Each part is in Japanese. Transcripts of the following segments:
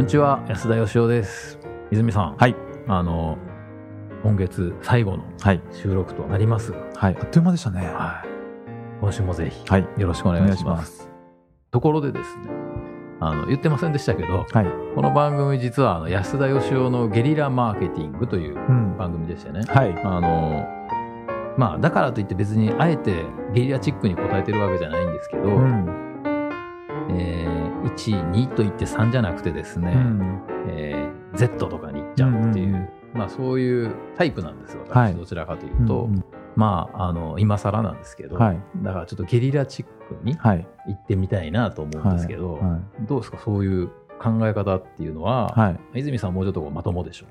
こんにちは安田義雄です泉さんはい。あの今月最後のはい。収録となりますが、はい。あっという間でしたね。はい、今週もぜひはい。よろしくお願いしますところでですねあの言ってませんでしたけどはい。この番組実はあの安田義雄のゲリラマーケティングといううん。番組でしてねはい。あのまあだからといって別にあえてゲリラチックに答えてるわけじゃないんですけど、うん。えー1、2と言って3じゃなくてですね、うん。えー Z とかに行っちゃうっていう、うんうんうんまあそういうタイプなんですよ、はい私どちらかというと、うんまああの今更なんですけど、はい。だからちょっとゲリラチックにはい。行ってみたいなと思うんですけど、はどうですかそういう考え方っていうのは、い。はい。泉さんもうちょっとまともでしょ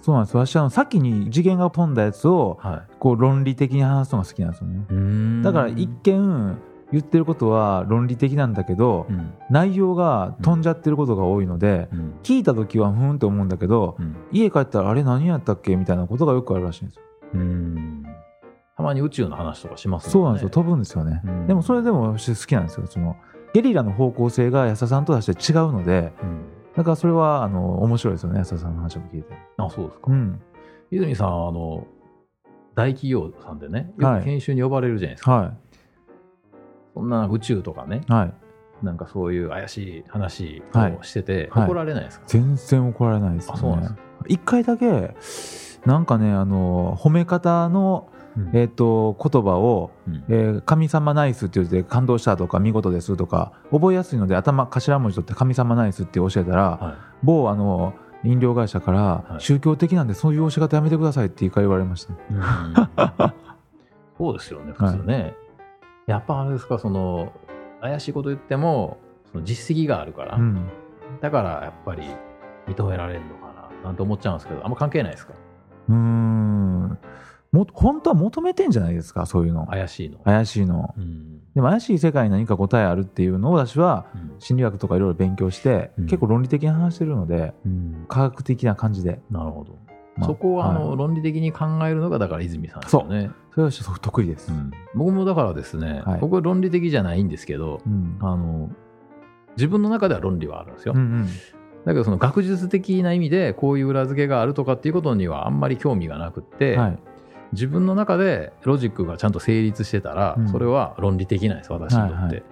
そうなんです。私、あの、先に次元が飛んだやつを、はこう、論理的に話すのが好きなんですよね。い、だから、一見、言ってることは論理的なんだけど、うん内容が飛んじゃってることが多いので、うん聞いた時はふーんって思うんだけど、うん家帰ったらあれ何やったっけみたいなことがよくあるらしいんですよ。うんたまに宇宙の話とかしますそうなんですよ。ね飛ぶんですよね。うんでもそれでも私好きなんですよ。そのゲリラの方向性が安田さんとはして違うので、うんだからそれはあの面白いですよね、安田さんの話も聞いて。あそうですか、うん。泉さんあの大企業さんでねよはいく研修に呼ばれるじゃないですか、はそんな宇宙とかねい。はい。なんかそういう怪しい話はい。をしてて、はい。怒られないですか、全然怒られないですよね。あそうなんです一回だけ、なんかね、あの、褒め方の、うん。えっ、と、言葉を、うん。えー神様ナイスって言って感動したとか見事ですとか覚えやすいので頭頭文字取って神様ナイスって教えたら、は某あの飲料会社から、はい。宗教的なんでそういう教え方やめてくださいって一回言われました、そうですよね普通ね、やっぱあれですかその怪しいこと言ってもその実績があるから、うん、だからやっぱり認められるのかななんて思っちゃうんですけどあんま関係ないですか？うーん。も本当は求めてんじゃないですかそういうの。怪しいの、怪しいの。うん。でも怪しい世界に何か答えあるっていうのを私はうん。心理学とかいろいろ勉強して、うん。結構論理的に話してるのでうん。科学的な感じで、なるほど、まあそこはあの、はい。論理的に考えるのがだから泉さんですよねそれは得意です、うん。僕もだからですね、はい。僕は論理的じゃないんですけどうん。あの自分の中では論理はあるんですよ、うんうん。だけどその学術的な意味でこういう裏付けがあるとかっていうことにはあんまり興味がなくって、はい。自分の中でロジックがちゃんと成立してたら、うん。それは論理的なんです私にとって、はいはい。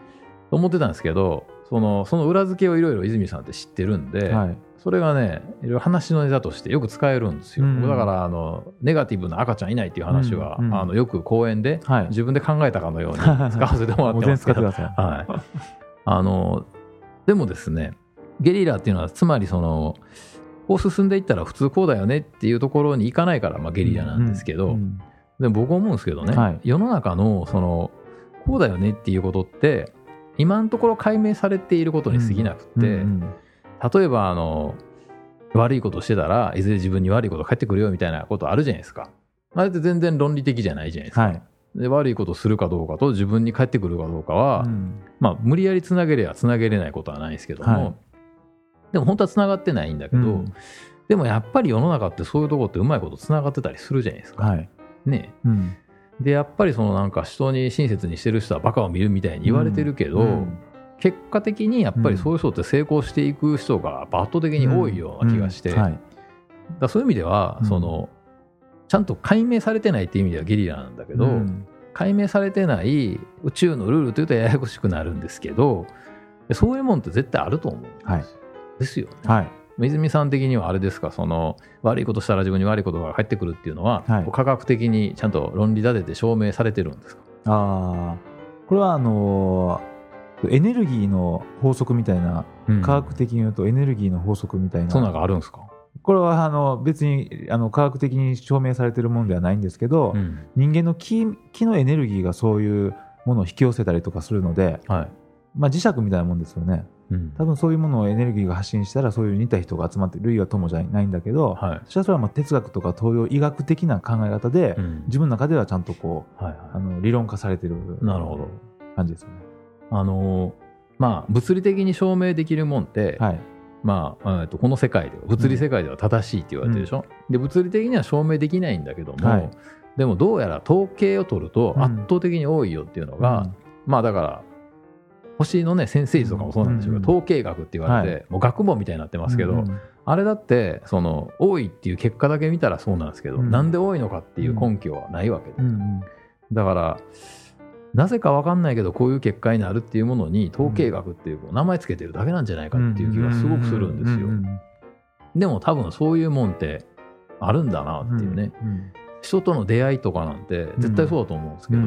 と思ってたんですけどそのその裏付けをいろいろ泉さんって知ってるんで、はい。それがねいろいろ話のネタとしてよく使えるんですよ、うん僕だからあのネガティブな赤ちゃんいないっていう話は、うんうんあのよく講演ではい。自分で考えたかのように 使わせてもらってますけど。はい、あのでもですねゲリラっていうのはつまりそのこう進んでいったら普通こうだよねっていうところに行かないから、まあ、ゲリラなんですけど、うん。でも僕思うんですけどね、はい。世の中のそのこうだよねっていうことって今のところ解明されていることに過ぎなくって、例えばあの悪いことしてたらいずれ自分に悪いこと返ってくるよみたいなことあるじゃないですか。あれって全然論理的じゃないじゃないですか。はい。で悪いことするかどうかと自分に返ってくるかどうかは、うん。まあ、無理やりつなげればつなげれないことはないですけども、はい。でも本当はつながってないんだけど、うん。でもやっぱり世の中ってそういうとこってうまいことつながってたりするじゃないですか。はい。ねうんでやっぱりそのなんか人に親切にしてる人はバカを見るみたいに言われてるけど、うん。結果的にやっぱりそういう人って成功していく人が圧倒的に多いような気がして、うん。はい。だそういう意味では、うん。そのちゃんと解明されてないっていう意味ではゲリラなんだけど、うん。解明されてない宇宙のルールというとややこしくなるんですけどそういうもんって絶対あると思うんですよ。はい。ですよね。はい泉さん的にはあれですか？その悪いことしたら自分に悪いことが返ってくるっていうのは、はい。科学的にちゃんと論理立てて証明されてるんですか？あー。これはあのーエネルギーの法則みたいな、科学的に言うとエネルギーの法則みたいな。そんなのがあるんですか、これはあの別にあの科学的に証明されてるものではないんですけど、うん。人間の気気のエネルギーがそういうものを引き寄せたりとかするので、はい。まあ、磁石みたいなもんですよねうん。多分そういうものをエネルギーが発信したらそういう似た人が集まって類は友じゃないんだけど、はい。それはまあ哲学とか東洋医学的な考え方で、うん。自分の中ではちゃんとこうはいはあの理論化されてるなるほど。感じですよね。い、あのーまあ物理的に証明できるもんって、はい。まあ、えーとこの世界では物理世界では正しいって言われてるでしょ、で物理的には証明できないんだけども、はい。でもどうやら統計を取るとうん。圧倒的に多いよっていうのが、うん。まあだから星のね先生術とかもそうなんでしょうけど、うん。統計学って言われて、はもう学問みたいになってますけど、うんあれだってその多いっていう結果だけ見たらそうなんですけど、うん。なんで多いのかっていう根拠はないわけで、だからなぜか分かんないけどこういう結果になるっていうものに統計学っていう名前つけてるだけなんじゃないかっていう気がすごくするんですよ。でも多分そういうもんってあるんだなっていうね、うん人との出会いとかなんて絶対そうだと思うんですけど、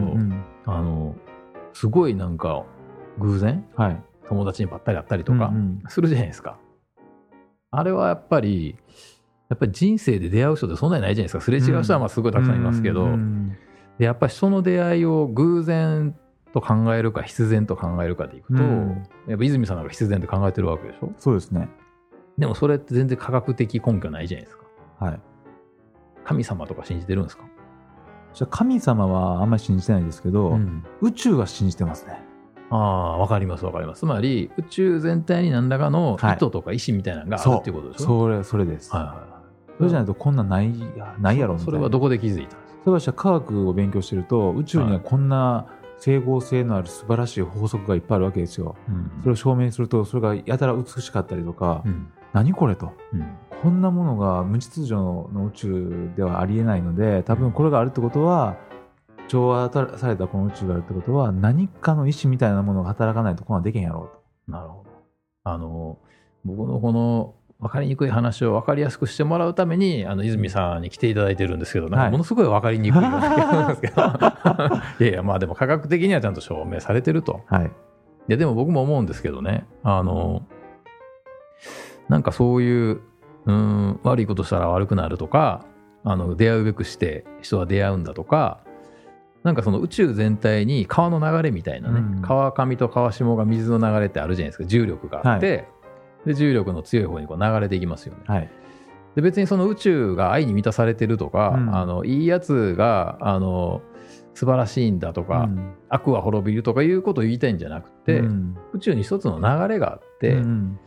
あのすごいなんか偶然？はい。友達にばったり会ったりとかうんうん。するじゃないですか。あれはやっぱりやっぱり人生で出会う人ってそんなにないじゃないですか。すれ違う人はまあすごいたくさんいますけど、うんうんでやっぱり人の出会いを偶然と考えるか必然と考えるかでいくと、うん。やっぱ泉さんなんか必然って考えてるわけでしょ？そうですね。でもそれって全然科学的根拠ないじゃないですか。はい。神様とか信じてるんですか、じゃあ神様はあんまり信じてないですけど、うん。宇宙は信じてますねああわかりますわかります。つまり宇宙全体に何らかのはい。意図とか意志みたいなのがあるっていうことでしょ、それそれです、はいはいはい。それじゃないとこんなんないないやろみたいな。それはどこで気づいたんですか？それは科学を勉強してると宇宙にはこんな整合性のある素晴らしい法則がいっぱいあるわけですよ。それを証明するとそれがやたら美しかったりとか、うん。何これと。うん。こんなものが無秩序の宇宙ではありえないので多分これがあるってことは調和されたこの宇宙があるってことは何かの意志みたいなものが働かないとこんなんできへんやろうと。なるほど。あの僕のこの分かりにくい話を分かりやすくしてもらうためにあの泉さんに来ていただいてるんですけど、はい。ものすごい分かりにくいですけど。いやいやまあでも科学的にはちゃんと証明されてると。はい。いやでも僕も思うんですけどね。あのなんかそういううん悪いことしたら悪くなるとかあの出会うべくして人は出会うんだとかなんかその宇宙全体に川の流れみたいなね、うん。川上と川下が水の流れってあるじゃないですか重力があって、で重力の強い方にこう流れていきますよね。はい。で別にその宇宙が愛に満たされてるとか、うん。あのいいやつがあの素晴らしいんだとか、うん。悪は滅びるとかいうことを言いたいんじゃなくて、うん。宇宙に一つの流れがあって、うん。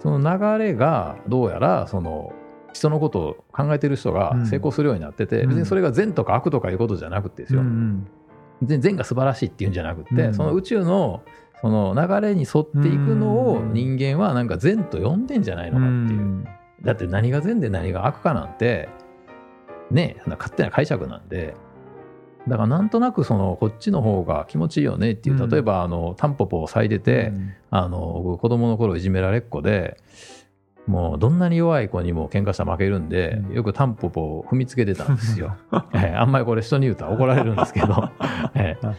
その流れがどうやらその人のことを考えてる人がうん。成功するようになってて、うん。別にそれが善とか悪とかいうことじゃなくてですよ、うん全善が素晴らしいっていうんじゃなくて、うん。その宇宙のその流れに沿っていくのをうん人間はなんか善と呼んでんじゃないのかっていう、うん。だって何が善で何が悪かなんてねそんな勝手な解釈なんで。だからなんとなくそのこっちの方が気持ちいいよねっていううん。例えばあのタンポポを咲いてて、あの僕子供の頃いじめられっ子でもうどんなに弱い子にも喧嘩したら負けるんで、うん。よくタンポポを踏みつけてたんですよ、ええあんまりこれ人に言うと怒られるんですけど、ええ。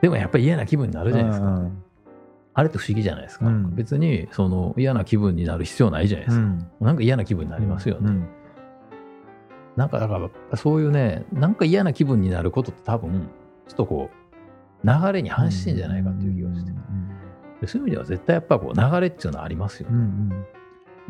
でもやっぱり嫌な気分になるじゃないですか、うん。あれって不思議じゃないですか、うん。別にその嫌な気分になる必要ないじゃないですか、うん。なんか嫌な気分になりますよね、うん。なんかだからそういうねなんか嫌な気分になることって多分ちょっとこう流れに反してんじゃないかっていう気がして、でそういう意味では絶対やっぱこう流れっていうのはありますよね、うんうん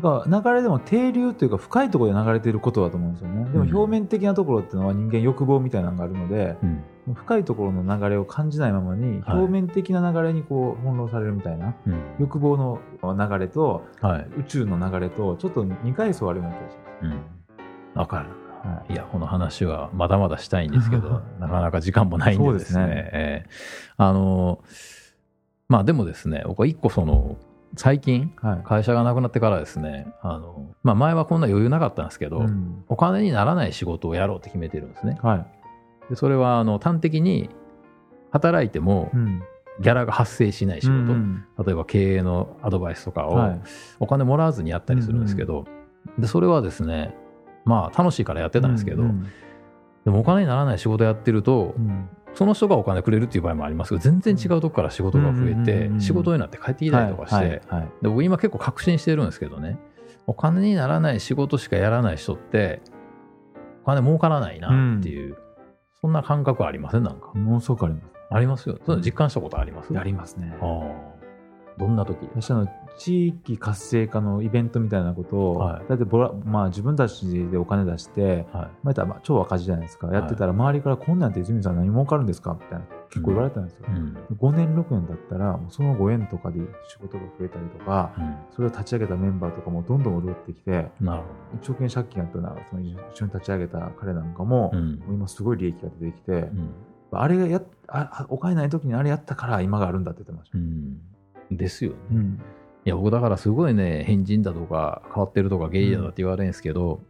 だから流れでも低流というか深いところで流れていることだと思うんですよね。でもうん表面的なところっていうのは人間欲望みたいなのがあるので、うん。深いところの流れを感じないままにはい。表面的な流れにこう翻弄されるみたいな、うん。欲望の流れとはい。宇宙の流れとちょっと二階層あるような気がしうん、わかる。ます。はい。いや、この話はまだまだしたいんですけど、なかなか時間もないんでですね。そうですね。えーあの、まあでもですね、僕は一個その、最近、はい。会社がなくなってからですね、あの、まあ前はこんな余裕なかったんですけど、うん。お金にならない仕事をやろうって決めてるんですね。はい。でそれは、あの、端的に働いてもうん。ギャラが発生しない仕事、うん例えば経営のアドバイスとかをはい。お金もらわずにやったりするんですけど、でそれはですねまあ楽しいからやってたんですけど、うん。でもお金にならない仕事やってると、うんその人がお金くれるっていう場合もありますけど全然違うとこから仕事が増えてうん仕事になって帰ってきたりとかして、で僕今結構確信してるんですけどね。お金にならない仕事しかやらない人ってお金儲からないなっていう、そんな感覚ありません？なんか。ものすごくあります。ありますよ。そ実感したことあります？やりますね。ああどんな時？私あの地域活性化のイベントみたいなことを、はい。だってボラ、まあ、自分たちでお金出して、はい。まあまあ超赤字じゃないですか、やってたら周りからこんなんて泉さん何儲かるんですかみたいな結構言われたんですよ、うん。5年6年だったらその5円とかで仕事が増えたりとかうん。それを立ち上げたメンバーとかもどんどん潤ってきてなるほ1億円借金やったらその一緒に立ち上げた彼なんかも,、ど、うん。今すごい利益が出てきて、うん。あれがやっあお金ない時にあれやったから今があるんだって言ってました、うんですよね。うん。いや、僕だからすごいね、変人だとか、変わってるとか、ゲイだって言われるんですけど、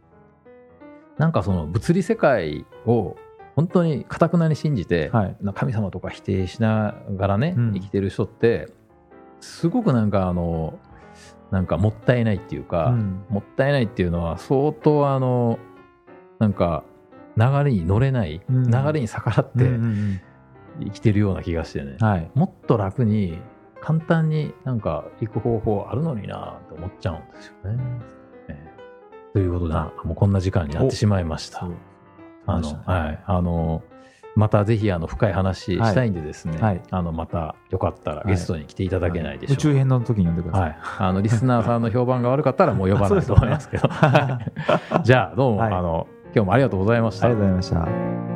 なんかその物理世界を本当にかたくなに信じて、はい。な神様とか否定しながらね、うん生きてる人って、すごくなんかあの、なんかもったいないっていうか、うんもったいないっていうのは相当あの、なんか流れに乗れない、うん流れに逆らっうんうてん生きてるような気がしてね。もっと楽に簡単になんか行く方法あるのになって思っちゃうんですよね。ええということで、あもうこんな時間になってしまいました。あの、はい、あの、またぜひあの深い話したいんでですね、はいあのまたよかったらはいゲストに来ていただけないでしょうか。宇宙編の時に呼んでくださ。はいい、あのリスナーさんの評判が悪かったらもう呼ばないと思いますけど、は いじゃあどうも、はいあの今日もありがとうございました。ありがとうございました。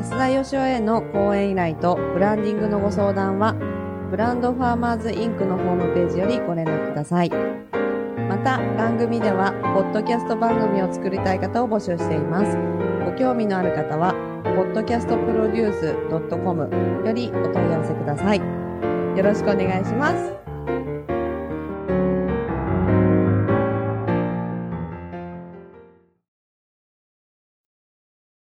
安田義雄への講演依頼とブランディングのご相談は、ブランドファーマーズインクのホームページよりご連絡ください。また、番組では、ポッドキャスト番組を作りたい方を募集しています。ご興味のある方は、podcastproduce.com よりお問い合わせください。よろしくお願いします。